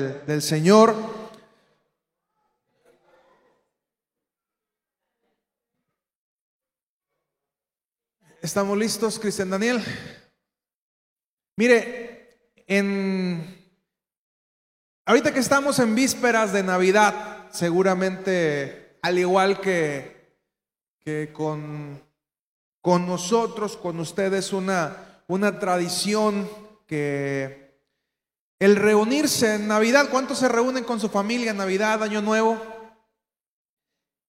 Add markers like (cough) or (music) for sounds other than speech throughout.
del Señor. ¿Estamos listos, Cristian Daniel? Mire, en ahorita que estamos en vísperas de Navidad, seguramente al igual que, que con, nosotros, con ustedes, una, una tradición que el reunirse en Navidad, ¿cuántos se reúnen con su familia en Navidad, Año Nuevo?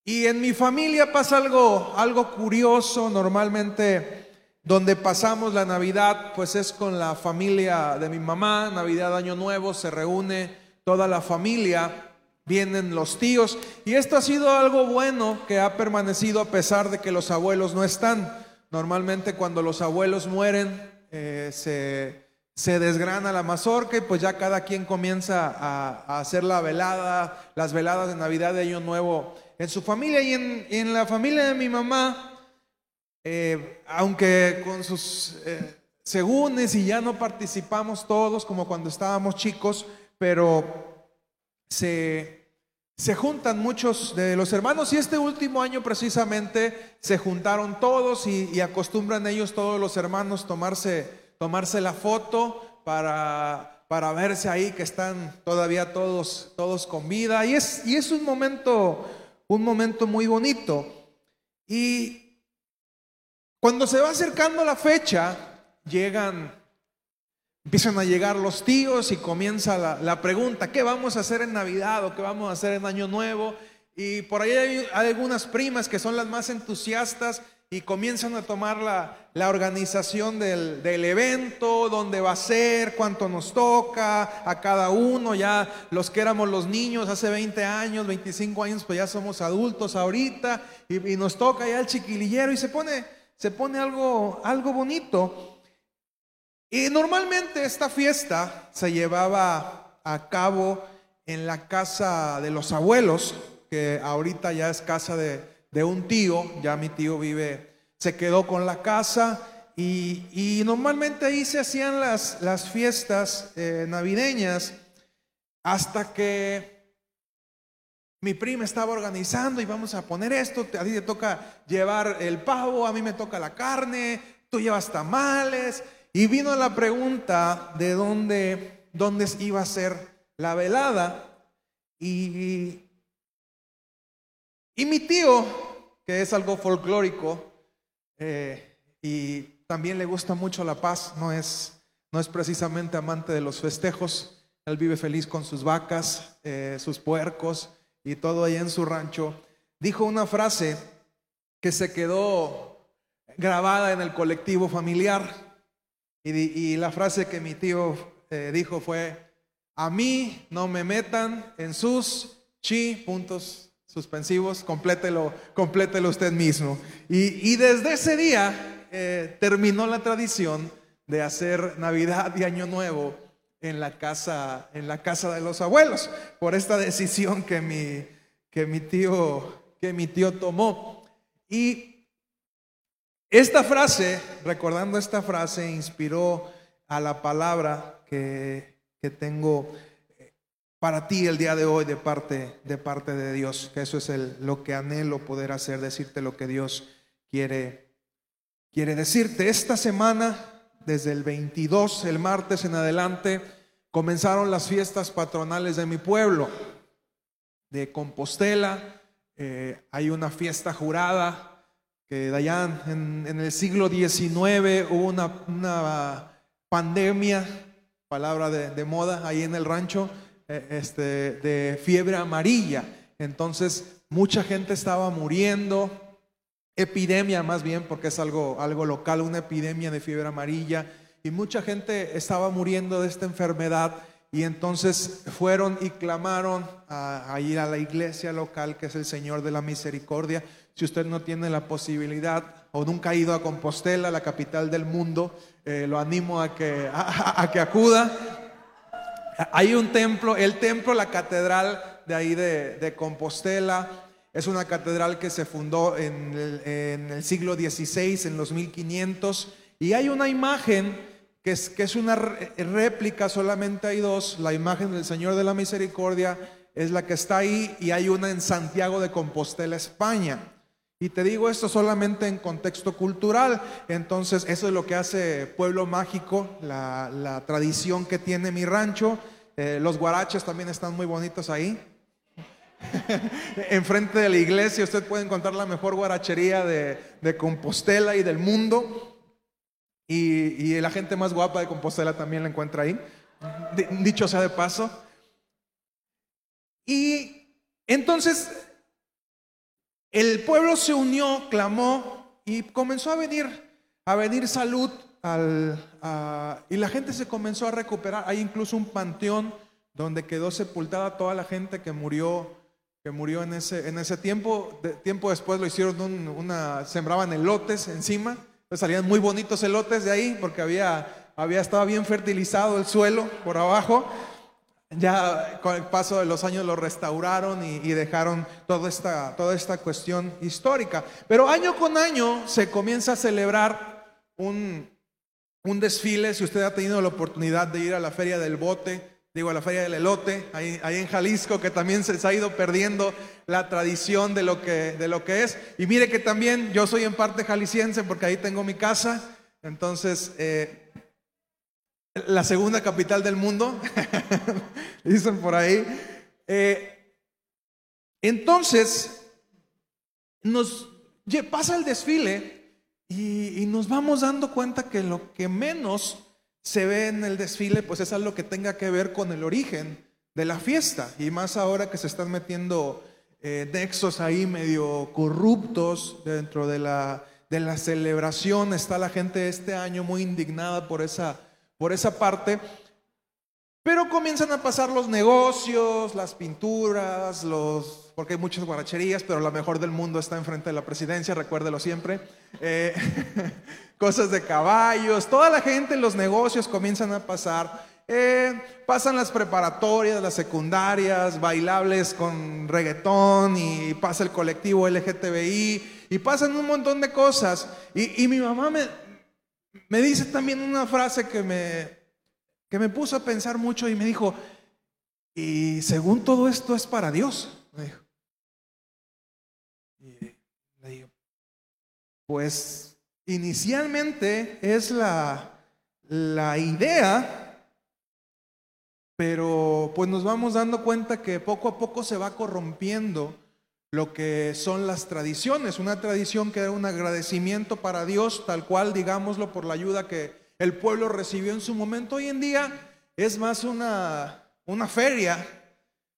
Y en mi familia pasa algo, algo curioso, normalmente donde pasamos la Navidad, pues es con la familia de mi mamá, Navidad, Año Nuevo, se reúne toda la familia, vienen los tíos, y esto ha sido algo bueno que ha permanecido a pesar de que los abuelos no están. Normalmente cuando los abuelos mueren, eh, se se desgrana la mazorca y pues ya cada quien comienza a, hacer la velada, las veladas de Navidad de Año Nuevo en su familia. Y en, la familia de mi mamá, eh, aunque con sus eh, y ya no participamos todos como cuando estábamos chicos, pero se, se juntan muchos de los hermanos. Y este último año precisamente se juntaron todos y, y acostumbran ellos todos los hermanos tomarse tomarse la foto para, para verse ahí que están todavía todos, todos con vida. Y es, y es un momento, un momento muy bonito. Y cuando se va acercando la fecha, llegan, empiezan a llegar los tíos y comienza la, la pregunta, ¿qué vamos a hacer en Navidad o qué vamos a hacer en Año Nuevo? Y por ahí hay, algunas primas que son las más entusiastas y comienzan a tomar la, la organización del, del, evento, dónde va a ser, cuánto nos toca a cada uno, ya los que éramos los niños hace 20 años, 25 años, pues ya somos adultos ahorita y, nos toca ya el chiquilillero y se pone, se pone algo, algo bonito. Y normalmente esta fiesta se llevaba a cabo en la casa de los abuelos, que ahorita ya es casa de, de un tío, ya mi tío vive, se quedó con la casa y, normalmente ahí se hacían las, las fiestas eh, navideñas hasta que mi prima estaba organizando y vamos a poner esto, a ti te toca llevar el pavo, a mí me toca la carne, tú llevas tamales. Y vino la pregunta de dónde, dónde iba a ser la velada. Y y mi tío, que es algo folclórico eh, y también le gusta mucho la paz, no es, no es precisamente amante de los festejos, él vive feliz con sus vacas, eh, sus puercos y todo ahí en su rancho, dijo una frase que se quedó grabada en el colectivo familiar. Y, la frase que mi tío eh, dijo fue, a mí no me metan en sus chi puntos suspensivos, complételo, complételo usted mismo. Y, desde ese día eh, terminó la tradición de hacer Navidad y Año Nuevo en la casa, en la casa de los abuelos, por esta decisión que mi, que mi, tío, que mi tío tomó. Y esta frase, recordando esta frase, inspiró a la palabra que, que tengo para ti el día de hoy de parte de, parte de Dios, eso es el, lo que anhelo poder hacer, decirte lo que Dios quiere, quiere decirte. Esta semana, desde el 22, el martes en adelante, comenzaron las fiestas patronales de mi pueblo, de Compostela. Eh, hay una fiesta jurada que de allá en, el siglo XIX hubo una, una pandemia, palabra de, moda, ahí en el rancho este, de fiebre amarilla. Entonces, mucha gente estaba muriendo, epidemia más bien, porque es algo, algo local, una epidemia de fiebre amarilla, y mucha gente estaba muriendo de esta enfermedad. Y entonces fueron y clamaron a, ir a la iglesia local, que es el Señor de la Misericordia. Si usted no tiene la posibilidad o nunca ha ido a Compostela, la capital del mundo, eh, lo animo a que, a que acuda. Hay un templo, el templo, la catedral de ahí de, Compostela, es una catedral que se fundó en el, siglo XVI, en los 1500, y hay una imagen que es, que es una réplica, solamente hay dos, la imagen del Señor de la Misericordia es la que está ahí y hay una en Santiago de Compostela, España. Y te digo esto solamente en contexto cultural. Entonces, eso es lo que hace Pueblo Mágico, la, tradición que tiene mi rancho. Eh, los guaraches también están muy bonitos ahí. (laughs) Enfrente de la iglesia usted puede encontrar la mejor guarachería de, Compostela y del mundo. Y, y, la gente más guapa de Compostela también la encuentra ahí. Dicho sea de paso. Y entonces el pueblo se unió, clamó y comenzó a venir, a venir salud y la gente se comenzó a recuperar. Hay incluso un panteón donde quedó sepultada toda la gente que murió, que murió en ese, en ese tiempo. tiempo después lo hicieron una, sembraban elotes encima, salían muy bonitos elotes de ahí porque había, había estado bien fertilizado el suelo por abajo. Ya con el paso de los años lo restauraron y, dejaron toda esta, toda esta cuestión histórica. Pero año con año se comienza a celebrar un, desfile. Si usted ha tenido la oportunidad de ir a la Feria del Bote, digo a la Feria del Elote, ahí, en Jalisco, que también se, ha ido perdiendo la tradición de lo, que, de lo que es. Y mire que también yo soy en parte jalisciense porque ahí tengo mi casa. Entonces, eh, la segunda capital del mundo, (laughs) dicen por ahí. Eh, entonces, nos pasa el desfile y, nos vamos dando cuenta que lo que menos se ve en el desfile, pues es algo que tenga que ver con el origen de la fiesta. Y más ahora que se están metiendo eh, nexos ahí medio corruptos dentro de la, de la celebración. Está la gente este año muy indignada por esa por esa parte. Pero comienzan a pasar los negocios, las pinturas, los, porque hay muchas guaracherías, pero la mejor del mundo está enfrente de la presidencia, recuérdelo siempre. Eh, (laughs) cosas de caballos, toda la gente, los negocios comienzan a pasar. Eh, pasan las preparatorias, las secundarias, bailables con reggaetón y pasa el colectivo LGTBI y pasan un montón de cosas. Y, y mi mamá me, me dice también una frase que me, que me puso a pensar mucho y me dijo, y según todo esto es para Dios. Me dijo. Y le digo, pues inicialmente es la, la idea, pero pues nos vamos dando cuenta que poco a poco se va corrompiendo lo que son las tradiciones. Una tradición que era un agradecimiento para Dios, tal cual, digámoslo, por la ayuda que el pueblo recibió en su momento. Hoy en día es más una, una feria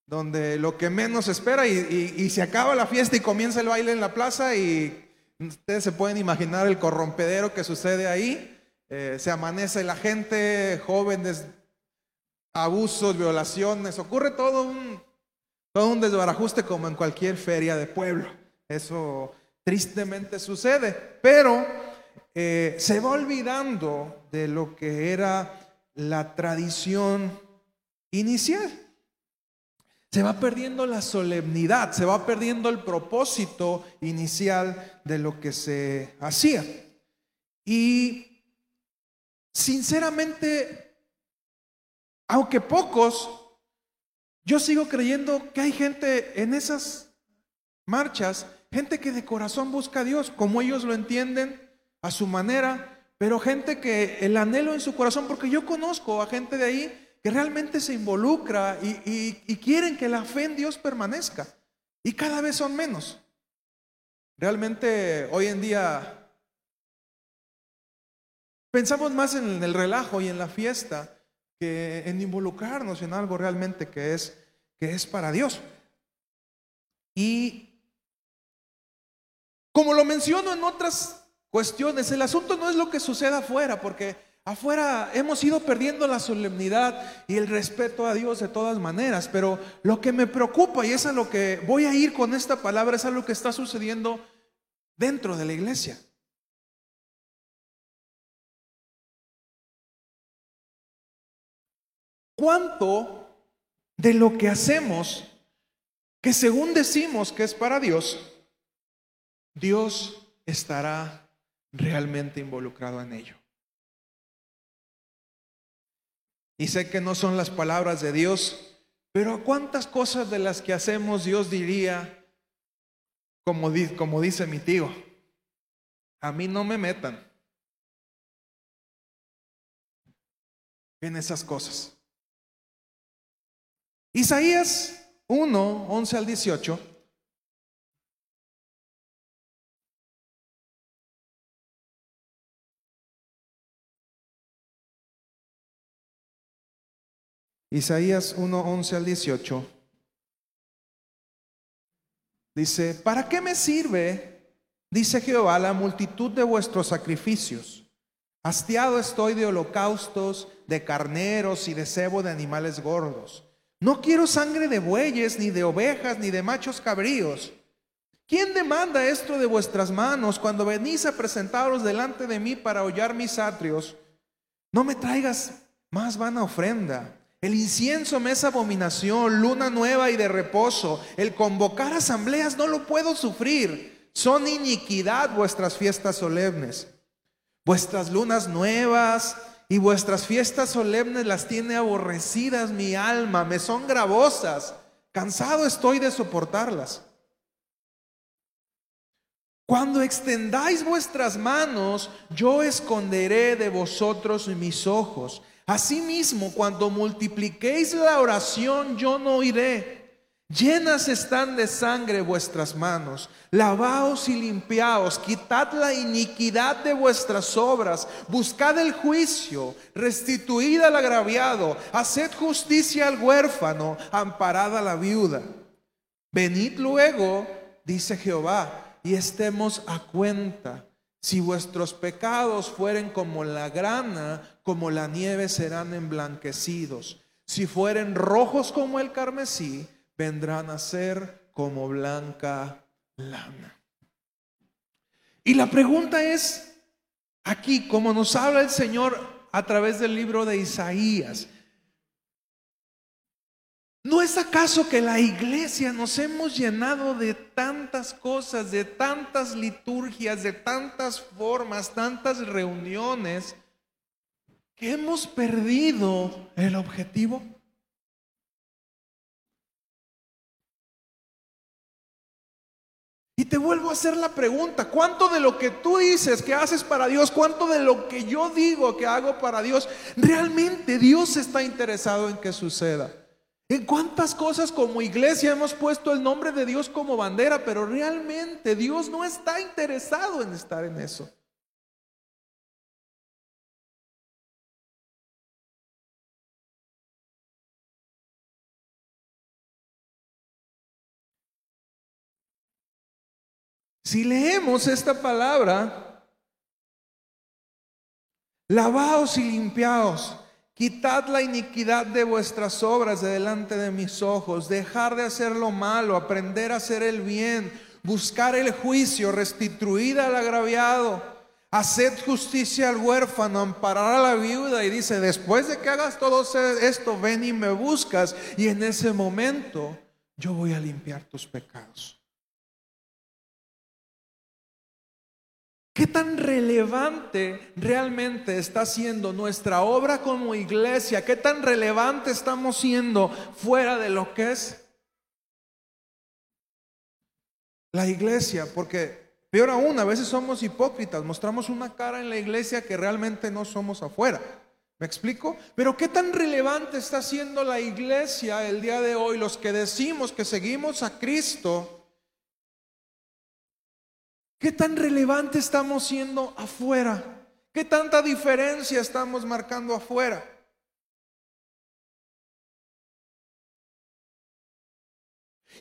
donde lo que menos espera y, se acaba la fiesta y comienza el baile en la plaza y ustedes se pueden imaginar el corrompedero que sucede ahí. Eh, se amanece la gente, jóvenes, abusos, violaciones, ocurre todo un, todo un desbarajuste como en cualquier feria de pueblo. Eso tristemente sucede. Pero eh, se va olvidando de lo que era la tradición inicial. Se va perdiendo la solemnidad, se va perdiendo el propósito inicial de lo que se hacía. Y sinceramente, aunque pocos yo sigo creyendo que hay gente en esas marchas, gente que de corazón busca a Dios, como ellos lo entienden, a su manera, pero gente que el anhelo en su corazón, porque yo conozco a gente de ahí que realmente se involucra y, quieren que la fe en Dios permanezca. Y cada vez son menos. Realmente hoy en día pensamos más en el relajo y en la fiesta en involucrarnos en algo realmente que es, que es para Dios. Y como lo menciono en otras cuestiones, el asunto no es lo que suceda afuera, porque afuera hemos ido perdiendo la solemnidad y el respeto a Dios de todas maneras, pero lo que me preocupa y es a lo que voy a ir con esta palabra es a lo que está sucediendo dentro de la iglesia. ¿Cuánto de lo que hacemos, que según decimos que es para Dios, Dios estará realmente involucrado en ello? Y sé que no son las palabras de Dios, pero ¿a cuántas cosas de las que hacemos Dios diría, como, como dice mi tío, a mí no me metan en esas cosas? Isaías 1, 11 al 18. Isaías 1, 11 al 18. Dice, ¿para qué me sirve, dice Jehová, la multitud de vuestros sacrificios? Hastiado estoy de holocaustos, de carneros y de cebo de animales gordos. No quiero sangre de bueyes, ni de ovejas, ni de machos cabríos. ¿Quién demanda esto de vuestras manos cuando venís a presentaros delante de mí para hollar mis atrios? No me traigas más vana ofrenda el incienso me es abominación, luna nueva y de reposo. El convocar asambleas no lo puedo sufrir. Son iniquidad vuestras fiestas solemnes. Vuestras lunas nuevas y vuestras fiestas solemnes las tiene aborrecidas mi alma, me son gravosas. Cansado estoy de soportarlas. Cuando extendáis vuestras manos, yo esconderé de vosotros mis ojos. Asimismo, cuando multipliquéis la oración, yo no oiré. Llenas están de sangre vuestras manos. Lavaos y limpiaos. Quitad la iniquidad de vuestras obras. Buscad el juicio. Restituid al agraviado. Haced justicia al huérfano. Amparad a la viuda. Venid luego, dice Jehová, y estemos a cuenta. Si vuestros pecados fueren como la grana, como la nieve serán emblanquecidos. Si fueren rojos como el carmesí, vendrán a ser como blanca lana. Y la pregunta es, aquí, como nos habla el Señor a través del libro de Isaías, ¿No es acaso que la iglesia nos hemos llenado de tantas cosas, de tantas liturgias, de tantas formas, tantas reuniones, que hemos perdido el objetivo? Y te vuelvo a hacer la pregunta, ¿cuánto de lo que tú dices que haces para Dios, cuánto de lo que yo digo que hago para Dios, realmente Dios está interesado en que suceda? ¿En cuántas cosas como iglesia hemos puesto el nombre de Dios como bandera, pero realmente Dios no está interesado en estar en eso? Si leemos esta palabra, lavaos y limpiaos Quitad la iniquidad de vuestras obras de delante de mis ojos, dejar de hacer lo malo, aprender a hacer el bien, buscar el juicio, restituir al agraviado, haced justicia al huérfano, amparar a la viuda. Y dice, después de que hagas todo esto, ven y me buscas. Y en ese momento yo voy a limpiar tus pecados. ¿Qué tan relevante realmente está siendo nuestra obra como iglesia? ¿Qué tan relevante estamos siendo fuera de lo que es la iglesia? Porque peor aún, a veces somos hipócritas, mostramos una cara en la iglesia que realmente no somos afuera. ¿Me explico? Pero ¿qué tan relevante está siendo la iglesia el día de hoy? Los que decimos que seguimos a Cristo ¿Qué tan relevante estamos siendo afuera? ¿Qué tanta diferencia estamos marcando afuera?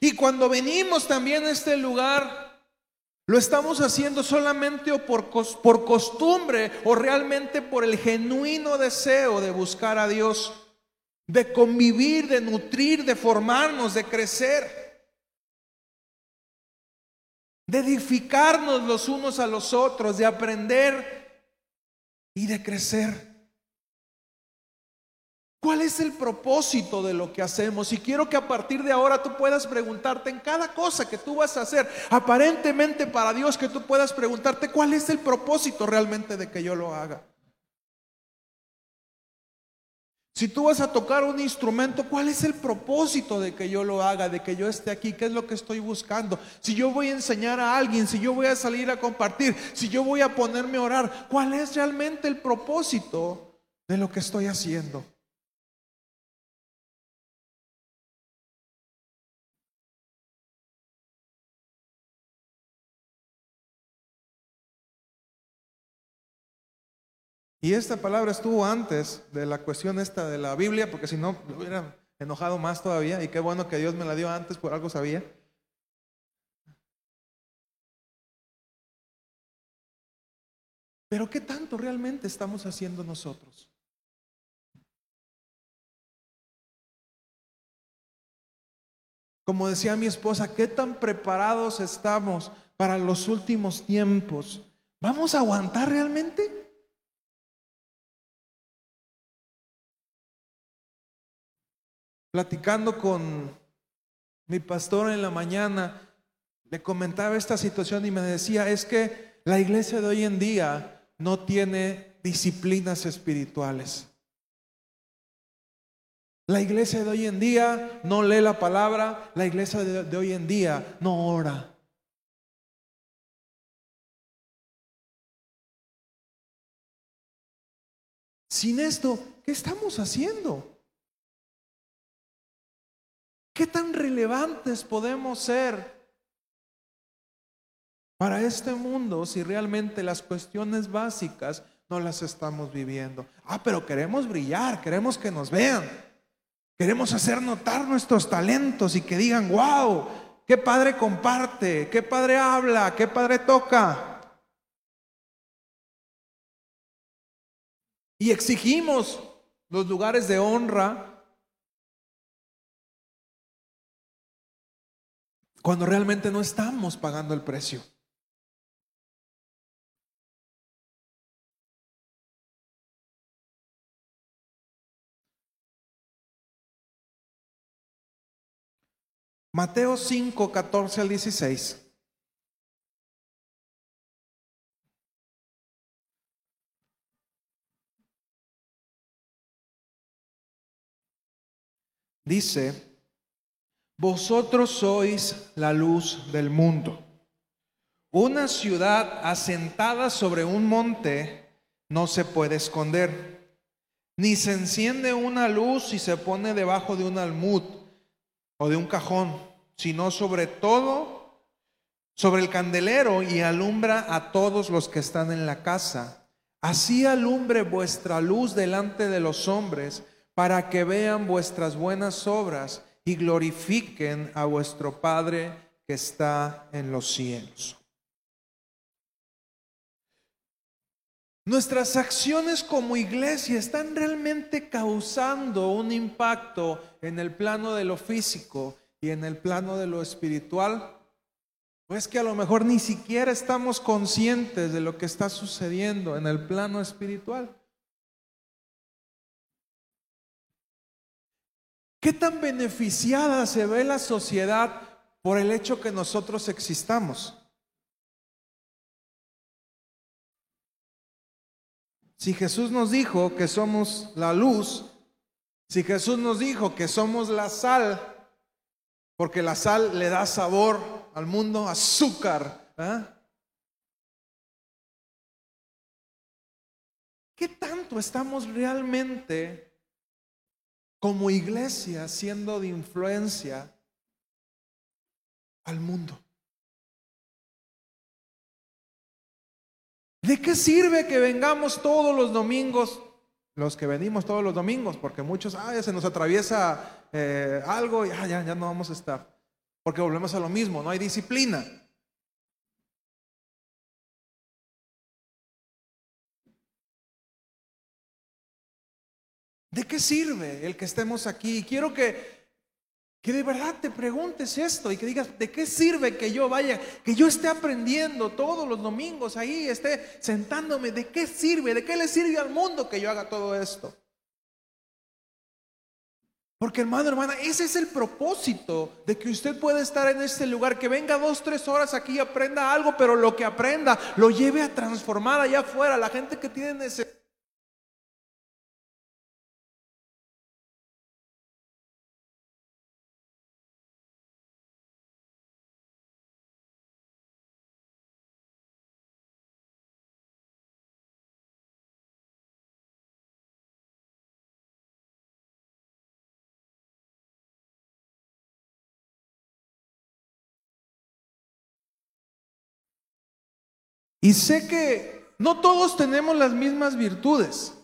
Y cuando venimos también a este lugar, ¿lo estamos haciendo solamente o por, por costumbre o realmente por el genuino deseo de buscar a Dios, de convivir, de nutrir, de formarnos, de crecer? De edificarnos los unos a los otros, de aprender y de crecer. ¿Cuál es el propósito de lo que hacemos? Y quiero que a partir de ahora tú puedas preguntarte en cada cosa que tú vas a hacer, aparentemente para Dios, que tú puedas preguntarte cuál es el propósito realmente de que yo lo haga. Si tú vas a tocar un instrumento, ¿cuál es el propósito de que yo lo haga, de que yo esté aquí? ¿Qué es lo que estoy buscando? Si yo voy a enseñar a alguien, si yo voy a salir a compartir, si yo voy a ponerme a orar, ¿cuál es realmente el propósito de lo que estoy haciendo? Y esta palabra estuvo antes de la cuestión esta de la Biblia, porque si no, me hubiera enojado más todavía. Y qué bueno que Dios me la dio antes, por algo sabía. Pero ¿qué tanto realmente estamos haciendo nosotros? Como decía mi esposa, ¿qué tan preparados estamos para los últimos tiempos? ¿Vamos a aguantar realmente? Platicando con mi pastor en la mañana, le comentaba esta situación y me decía, es que la iglesia de hoy en día no tiene disciplinas espirituales. La iglesia de hoy en día no lee la palabra, la iglesia de, hoy en día no ora. Sin esto, ¿qué estamos haciendo? ¿Qué tan relevantes podemos ser para este mundo si realmente las cuestiones básicas no las estamos viviendo? Ah, pero queremos brillar, queremos que nos vean, queremos hacer notar nuestros talentos y que digan, wow, qué padre comparte, qué padre habla, qué padre toca. Y exigimos los lugares de honra cuando realmente no estamos pagando el precio. Mateo 5, 14 al 16. Dice, vosotros sois la luz del mundo. Una ciudad asentada sobre un monte no se puede esconder, ni se enciende una luz y se pone debajo de un almud o de un cajón, sino sobre todo, sobre el candelero y alumbra a todos los que están en la casa. Así alumbre vuestra luz delante de los hombres, para que vean vuestras buenas obras y glorifiquen a vuestro Padre que está en los cielos. Nuestras acciones como iglesia están realmente causando un impacto en el plano de lo físico y en el plano de lo espiritual. Pues que a lo mejor ni siquiera estamos conscientes de lo que está sucediendo en el plano espiritual. ¿Qué tan beneficiada se ve la sociedad por el hecho que nosotros existamos? Si Jesús nos dijo que somos la luz, si Jesús nos dijo que somos la sal, porque la sal le da sabor al mundo, azúcar, ¿eh? ¿qué tanto estamos realmente como iglesia siendo de influencia al mundo. ¿De qué sirve que vengamos todos los domingos? Los que venimos todos los domingos, porque muchos, ah, ya se nos atraviesa eh, algo y ya, ya no vamos a estar. Porque volvemos a lo mismo, no hay disciplina. ¿De qué sirve el que estemos aquí? Quiero que, que de verdad te preguntes esto y que digas, ¿de qué sirve que yo vaya, que yo esté aprendiendo todos los domingos ahí, esté sentándome? ¿De qué sirve? ¿De qué le sirve al mundo que yo haga todo esto? Porque hermano, hermana, ese es el propósito de que usted pueda estar en este lugar, que venga dos, tres horas aquí y aprenda algo, pero lo que aprenda lo lleve a transformar allá afuera. La gente que tiene necesidad Y sé que no todos tenemos las mismas virtudes.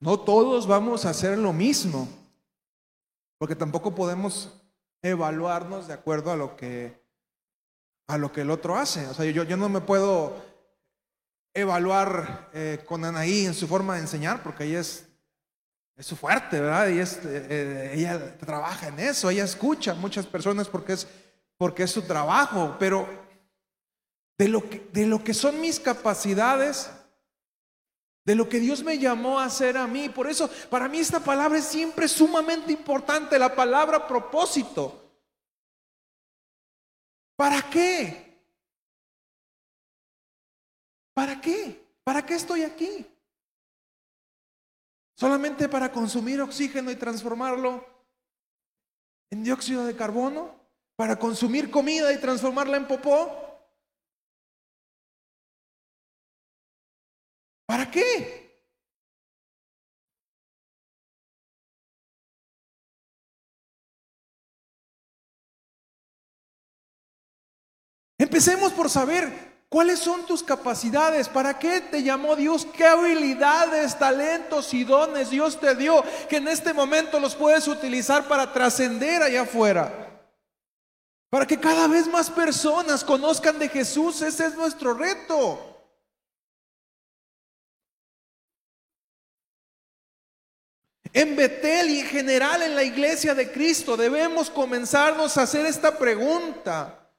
No todos vamos a hacer lo mismo. Porque tampoco podemos evaluarnos de acuerdo a lo que a lo que el otro hace. O sea, yo, yo no me puedo evaluar eh, con Anaí en su forma de enseñar, porque ella es, es su fuerte, ¿verdad? Y es, eh, ella trabaja en eso, ella escucha a muchas personas porque es, porque es su trabajo, pero de lo, que, de lo que son mis capacidades, de lo que Dios me llamó a hacer a mí. Por eso, para mí esta palabra es siempre sumamente importante, la palabra propósito. ¿Para qué? ¿Para qué? ¿Para qué estoy aquí? ¿Solamente para consumir oxígeno y transformarlo en dióxido de carbono? ¿Para consumir comida y transformarla en popó? ¿Para qué? Empecemos por saber cuáles son tus capacidades, para qué te llamó Dios, qué habilidades, talentos y dones Dios te dio, que en este momento los puedes utilizar para trascender allá afuera. Para que cada vez más personas conozcan de Jesús, ese es nuestro reto. En Betel y en general en la iglesia de Cristo debemos comenzarnos a hacer esta pregunta.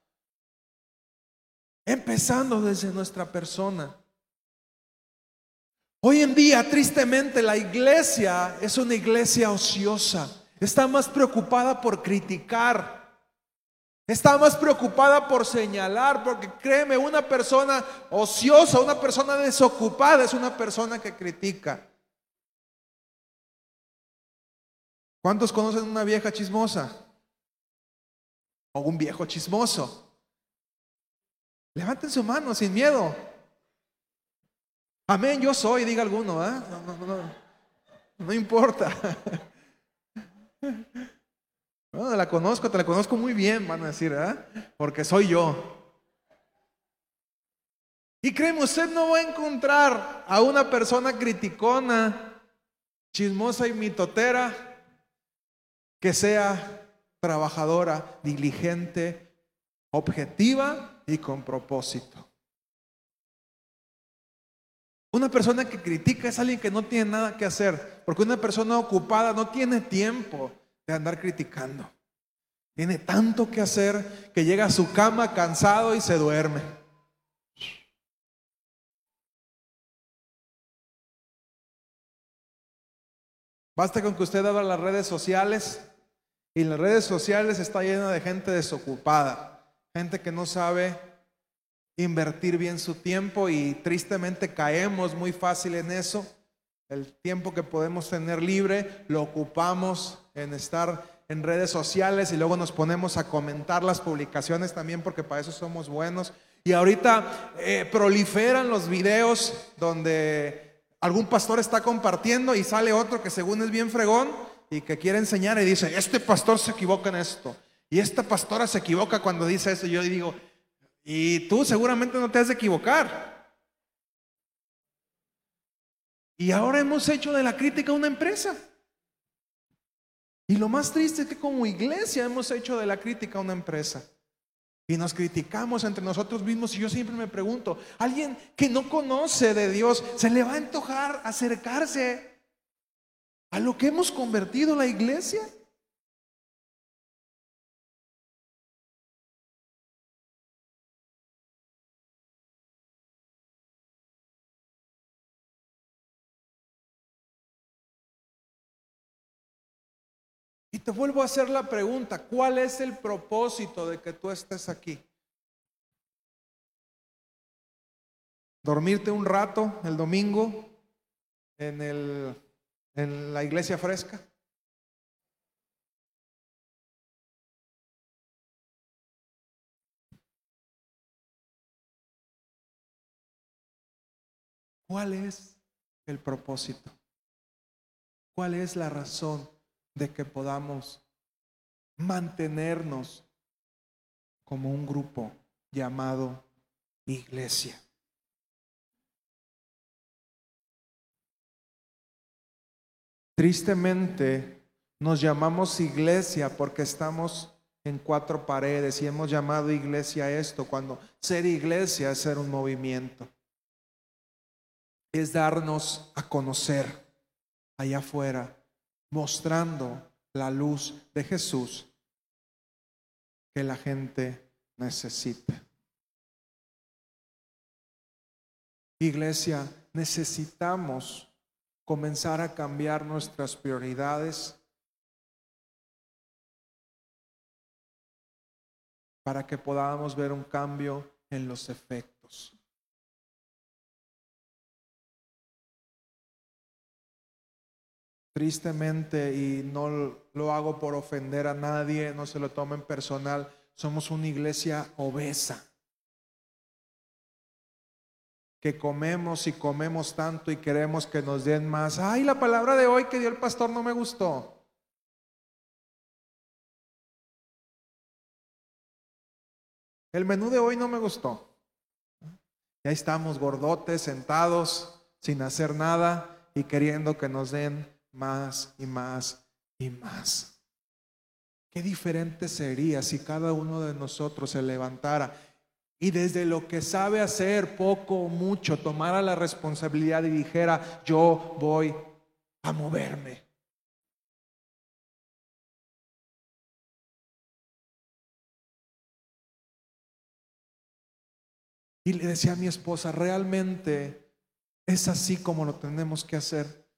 Empezando desde nuestra persona. Hoy en día, tristemente, la iglesia es una iglesia ociosa. Está más preocupada por criticar. Está más preocupada por señalar, porque créeme, una persona ociosa, una persona desocupada es una persona que critica. ¿Cuántos conocen una vieja chismosa? O un viejo chismoso. Levanten su mano sin miedo. Amén, yo soy, diga alguno, ¿eh? no, no, no, no, importa. (laughs) Bueno, la conozco, te la conozco muy bien, van a decir, ¿eh? porque soy yo. Y créeme, usted no va a encontrar a una persona criticona, chismosa y mitotera, que sea trabajadora, diligente, objetiva y con propósito. Una persona que critica es alguien que no tiene nada que hacer, porque una persona ocupada no tiene tiempo de andar criticando. Tiene tanto que hacer que llega a su cama cansado y se duerme. Basta con que usted abra las redes sociales y las redes sociales está llena de gente desocupada gente que no sabe invertir bien su tiempo y tristemente caemos muy fácil en eso. El tiempo que podemos tener libre lo ocupamos en estar en redes sociales y luego nos ponemos a comentar las publicaciones también porque para eso somos buenos. Y ahorita eh, proliferan los videos donde algún pastor está compartiendo y sale otro que según es bien fregón y que quiere enseñar y dice, este pastor se equivoca en esto. Y esta pastora se equivoca cuando dice eso. Yo digo, y tú seguramente no te has de equivocar. Y ahora hemos hecho de la crítica una empresa. Y lo más triste es que como iglesia hemos hecho de la crítica una empresa. Y nos criticamos entre nosotros mismos. Y yo siempre me pregunto, alguien que no conoce de Dios, ¿se le va a antojar acercarse a lo que hemos convertido la iglesia? te vuelvo a hacer la pregunta, ¿cuál es el propósito de que tú estés aquí? ¿Dormirte un rato el domingo en, el, en la iglesia fresca? ¿Cuál es el propósito? ¿Cuál es la razón de que podamos mantenernos como un grupo llamado iglesia. Tristemente nos llamamos iglesia porque estamos en cuatro paredes y hemos llamado iglesia esto, cuando ser iglesia es ser un movimiento. Es darnos a conocer allá afuera, mostrando la luz de Jesús que la gente necesita. Iglesia, necesitamos comenzar a cambiar nuestras prioridades para que podamos ver un cambio en los efectos. Tristemente, y no lo hago por ofender a nadie, no se lo tomen personal, somos una iglesia obesa que comemos y comemos tanto y queremos que nos den más. Ay, la palabra de hoy que dio el pastor no me gustó. El menú de hoy no me gustó. Ya estamos gordotes, sentados, sin hacer nada y queriendo que nos den más y más y más. Qué diferente sería si cada uno de nosotros se levantara y desde lo que sabe hacer poco o mucho tomara la responsabilidad y dijera, yo voy a moverme. Y le decía a mi esposa, realmente es así como lo tenemos que hacer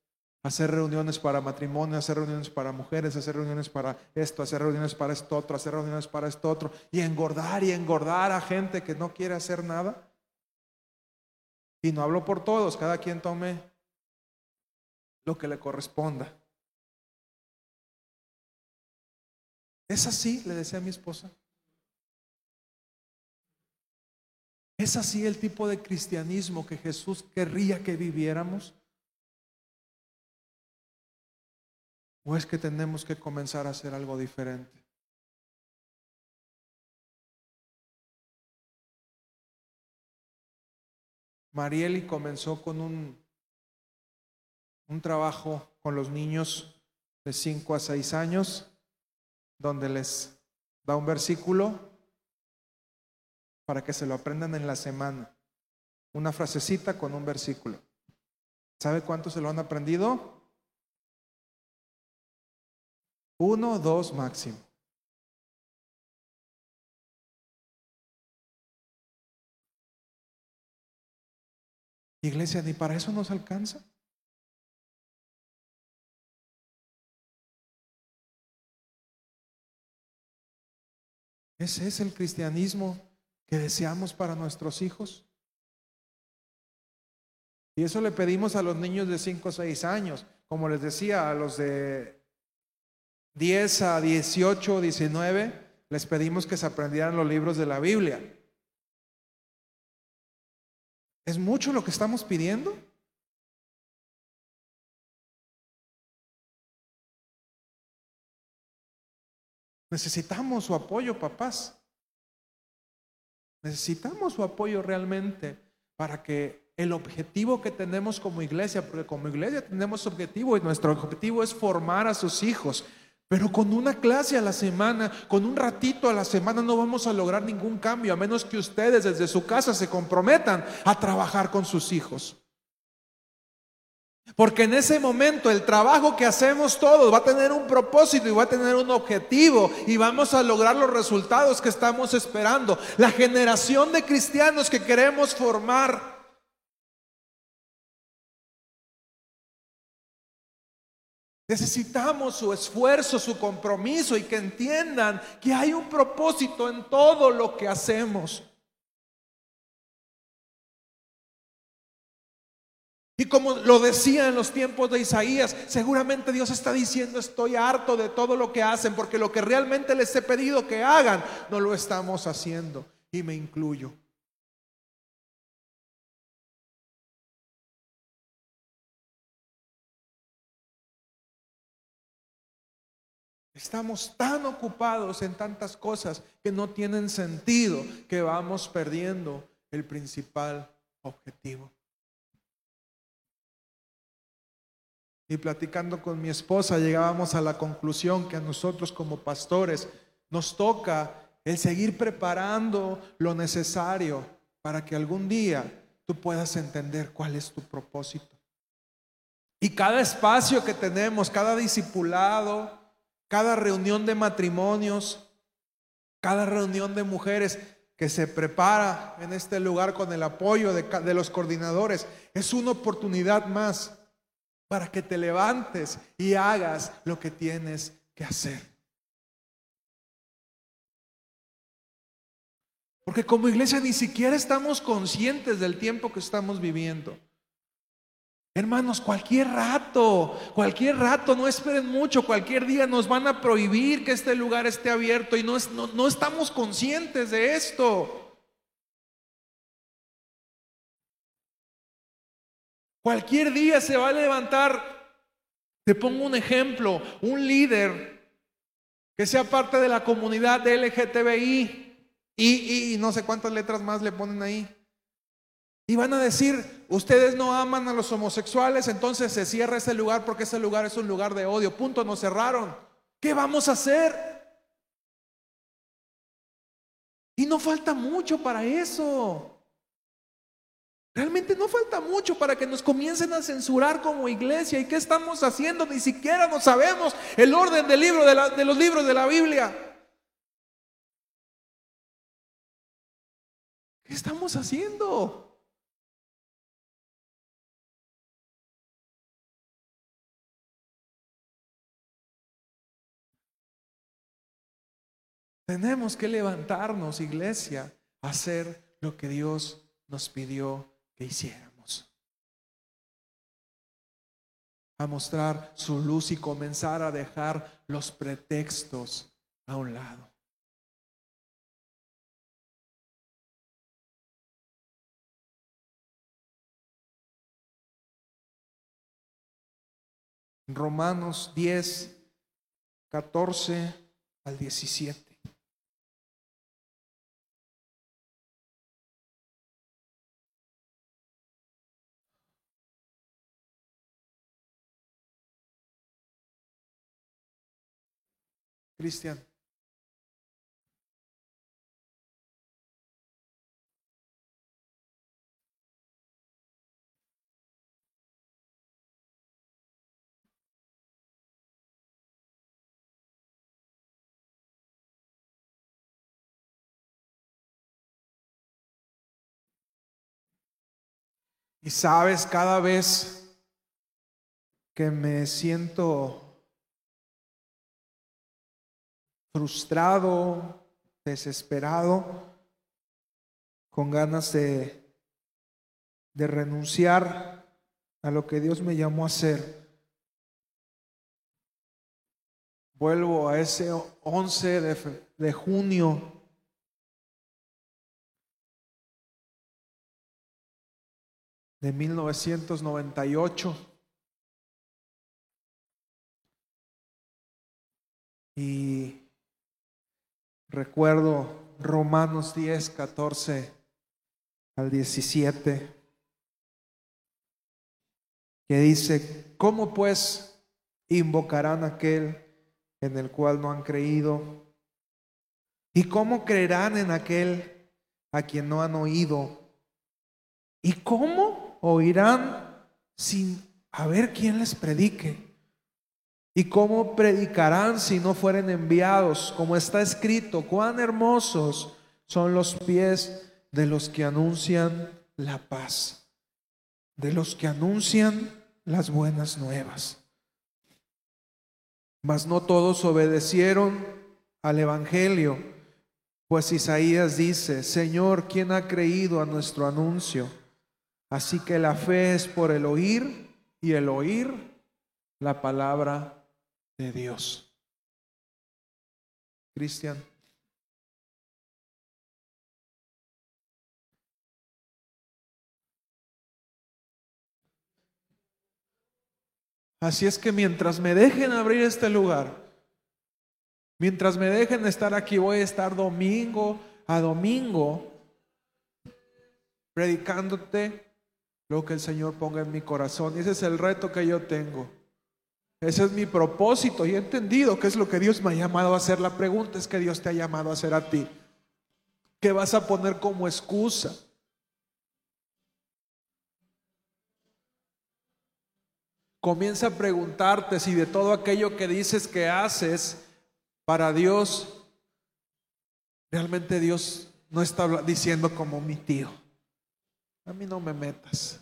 hacer reuniones para matrimonio, hacer reuniones para mujeres, hacer reuniones para esto, hacer reuniones para esto otro, hacer reuniones para esto otro, y engordar y engordar a gente que no quiere hacer nada. Y no hablo por todos, cada quien tome lo que le corresponda. ¿Es así? Le decía a mi esposa. ¿Es así el tipo de cristianismo que Jesús querría que viviéramos? ¿O es que tenemos que comenzar a hacer algo diferente? Marieli comenzó con un, un trabajo con los niños de 5 a 6 años, donde les da un versículo para que se lo aprendan en la semana. Una frasecita con un versículo. ¿Sabe cuántos se lo han aprendido? Uno, dos máximo. Iglesia, ni para eso nos alcanza. Ese es el cristianismo que deseamos para nuestros hijos. Y eso le pedimos a los niños de 5 o 6 años, como les decía, a los de 10 a 18, 19, les pedimos que se aprendieran los libros de la Biblia. ¿Es mucho lo que estamos pidiendo? Necesitamos su apoyo, papás. Necesitamos su apoyo realmente para que el objetivo que tenemos como iglesia, porque como iglesia tenemos objetivo y nuestro objetivo es formar a sus hijos, pero con una clase a la semana, con un ratito a la semana no vamos a lograr ningún cambio, a menos que ustedes desde su casa se comprometan a trabajar con sus hijos. Porque en ese momento el trabajo que hacemos todos va a tener un propósito y va a tener un objetivo y vamos a lograr los resultados que estamos esperando. La generación de cristianos que queremos formar Necesitamos su esfuerzo, su compromiso y que entiendan que hay un propósito en todo lo que hacemos. Y como lo decía en los tiempos de Isaías, seguramente Dios está diciendo, estoy harto de todo lo que hacen, porque lo que realmente les he pedido que hagan, no lo estamos haciendo. Y me incluyo. Estamos tan ocupados en tantas cosas que no tienen sentido que vamos perdiendo el principal objetivo. Y platicando con mi esposa llegábamos a la conclusión que a nosotros como pastores nos toca el seguir preparando lo necesario para que algún día tú puedas entender cuál es tu propósito. Y cada espacio que tenemos, cada discipulado, cada reunión de matrimonios, cada reunión de mujeres que se prepara en este lugar con el apoyo de, los coordinadores, es una oportunidad más para que te levantes y hagas lo que tienes que hacer. Porque como iglesia ni siquiera estamos conscientes del tiempo que estamos viviendo. Hermanos, cualquier rato, cualquier rato, no esperen mucho, cualquier día nos van a prohibir que este lugar esté abierto y no, no, no estamos conscientes de esto. Cualquier día se va a levantar, te pongo un ejemplo, un líder que sea parte de la comunidad LGTBI y, y no sé cuántas letras más le ponen ahí. Y van a decir, ustedes no aman a los homosexuales, entonces se cierra ese lugar porque ese lugar es un lugar de odio. Punto, nos cerraron. ¿Qué vamos a hacer? Y no falta mucho para eso. Realmente no falta mucho para que nos comiencen a censurar como iglesia. ¿Y qué estamos haciendo? Ni siquiera no sabemos el orden de, de los libros de la Biblia. ¿Qué estamos haciendo? Tenemos que levantarnos, iglesia, a hacer lo que Dios nos pidió que hiciéramos. A mostrar su luz y comenzar a dejar los pretextos a un lado. Romanos 10, 14 al 17. Cristian. Y sabes, cada vez que me siento frustrado, desesperado, con ganas de, de renunciar a lo que Dios me llamó a hacer. Vuelvo a ese 11 de, de junio de 1998. Y Recuerdo Romanos 10, 14 al 17, que dice, ¿cómo pues invocarán aquel en el cual no han creído? ¿Y cómo creerán en aquel a quien no han oído? ¿Y cómo oirán sin haber quien les predique? ¿Y cómo predicarán si no fueren enviados? Como está escrito, cuán hermosos son los pies de los que anuncian la paz, de los que anuncian las buenas nuevas. Mas no todos obedecieron al Evangelio, pues Isaías dice, Señor, ¿quién ha creído a nuestro anuncio? Así que la fe es por el oír y el oír la palabra Dios. Cristian. Así es que mientras me dejen abrir este lugar, mientras me dejen estar aquí, voy a estar domingo a domingo predicándote lo que el Señor ponga en mi corazón. Y ese es el reto que yo tengo. Ese es mi propósito y he entendido que es lo que Dios me ha llamado a hacer. La pregunta es que Dios te ha llamado a hacer a ti. ¿Qué vas a poner como excusa? Comienza a preguntarte si de todo aquello que dices que haces para Dios, realmente Dios no está diciendo como mi tío. A mí no me metas.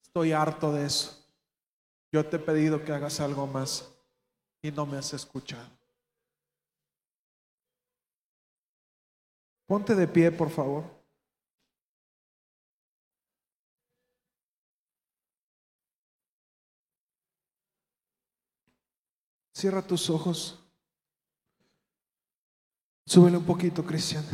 Estoy harto de eso. Yo te he pedido que hagas algo más y no me has escuchado. Ponte de pie, por favor. Cierra tus ojos. Súbele un poquito, Cristian.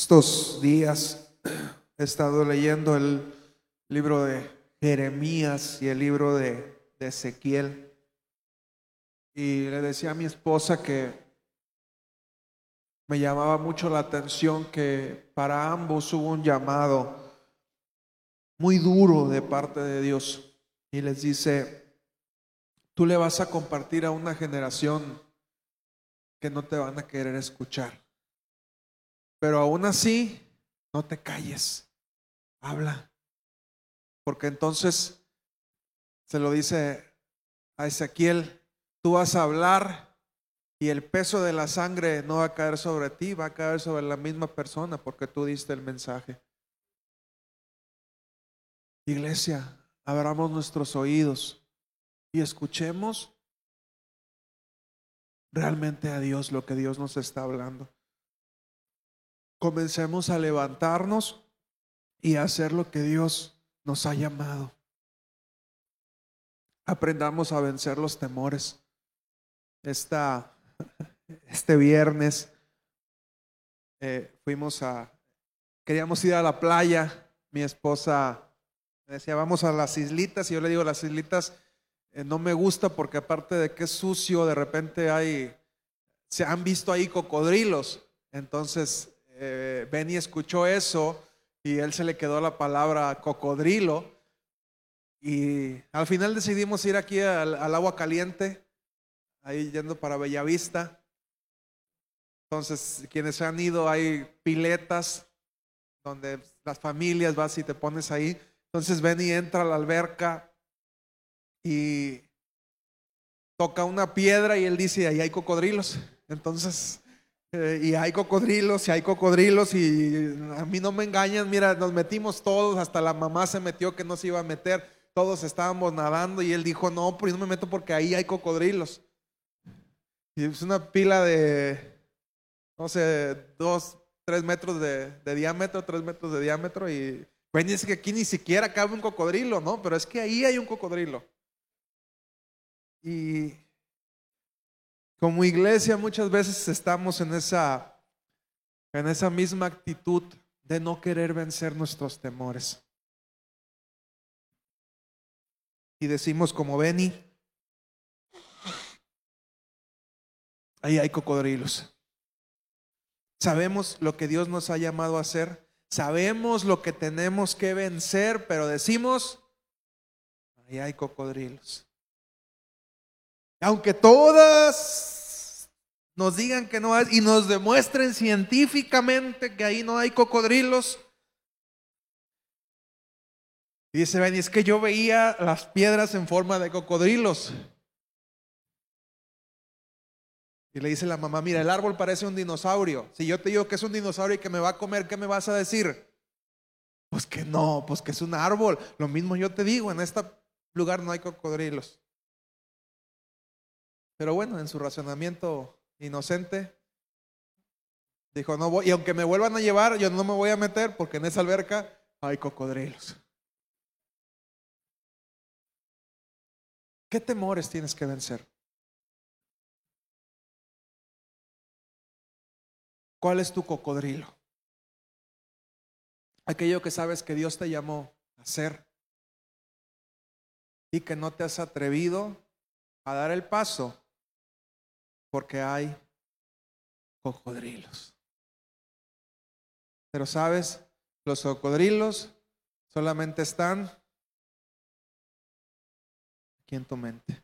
Estos días he estado leyendo el libro de Jeremías y el libro de, Ezequiel. Y le decía a mi esposa que me llamaba mucho la atención que para ambos hubo un llamado muy duro de parte de Dios. Y les dice, tú le vas a compartir a una generación que no te van a querer escuchar. Pero aún así, no te calles, habla. Porque entonces se lo dice a Ezequiel, tú vas a hablar y el peso de la sangre no va a caer sobre ti, va a caer sobre la misma persona porque tú diste el mensaje. Iglesia, abramos nuestros oídos y escuchemos realmente a Dios lo que Dios nos está hablando. Comencemos a levantarnos y a hacer lo que Dios nos ha llamado. Aprendamos a vencer los temores. Esta, (laughs) este viernes eh, fuimos a, queríamos ir a la playa. Mi esposa decía, vamos a las islitas. Y yo le digo, las islitas eh, no me gusta porque aparte de que es sucio, de repente hay, se han visto ahí cocodrilos. Entonces, eh, Benny escuchó eso y él se le quedó la palabra cocodrilo. Y al final decidimos ir aquí al, agua caliente, ahí yendo para Bellavista. Entonces, quienes han ido, hay piletas donde las familias vas y te pones ahí. Entonces Benny entra a la alberca y toca una piedra y él dice, ahí hay cocodrilos. Entonces, eh, y hay cocodrilos y hay cocodrilos y a mí no me engañan, mira, nos metimos todos, hasta la mamá se metió que no se iba a meter todos estábamos nadando y él dijo, no, yo no me meto porque ahí hay cocodrilos. Y es una pila de, no sé, dos, tres metros de, diámetro, tres metros de diámetro y pues dice que aquí ni siquiera cabe un cocodrilo, ¿no? Pero es que ahí hay un cocodrilo. Y como iglesia muchas veces estamos en esa, en esa misma actitud de no querer vencer nuestros temores. y decimos como Benny, ahí hay cocodrilos. Sabemos lo que Dios nos ha llamado a hacer, sabemos lo que tenemos que vencer, pero decimos, ahí hay cocodrilos. Aunque todas nos digan que no hay y nos demuestren científicamente que ahí no hay cocodrilos, y dice Benny, es que yo veía las piedras en forma de cocodrilos. Y le dice la mamá, mira, el árbol parece un dinosaurio. Si yo te digo que es un dinosaurio y que me va a comer, ¿qué me vas a decir? Pues que no, pues que es un árbol. Lo mismo yo te digo, en este lugar no hay cocodrilos. Pero bueno, en su razonamiento inocente, dijo, no voy, y aunque me vuelvan a llevar, yo no me voy a meter porque en esa alberca hay cocodrilos. ¿Qué temores tienes que vencer? ¿Cuál es tu cocodrilo? Aquello que sabes que Dios te llamó a hacer y que no te has atrevido a dar el paso porque hay cocodrilos. Pero sabes, los cocodrilos solamente están aquí en tu mente.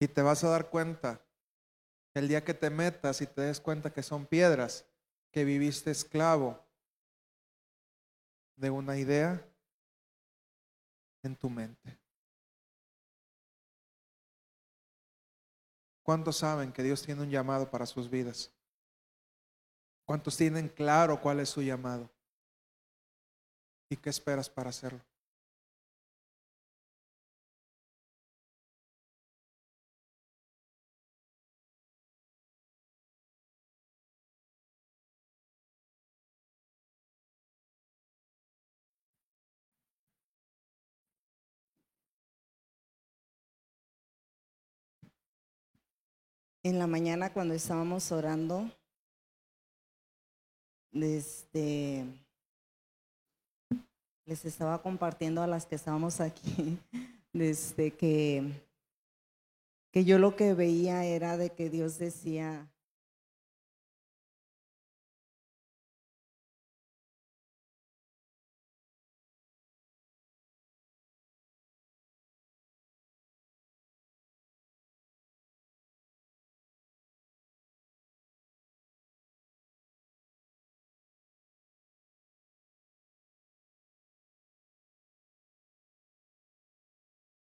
Y te vas a dar cuenta el día que te metas y te des cuenta que son piedras, que viviste esclavo de una idea en tu mente. ¿Cuántos saben que Dios tiene un llamado para sus vidas? ¿Cuántos tienen claro cuál es su llamado? ¿Y qué esperas para hacerlo? En la mañana cuando estábamos orando, desde les estaba compartiendo a las que estábamos aquí, desde (laughs) que, que yo lo que veía era de que Dios decía,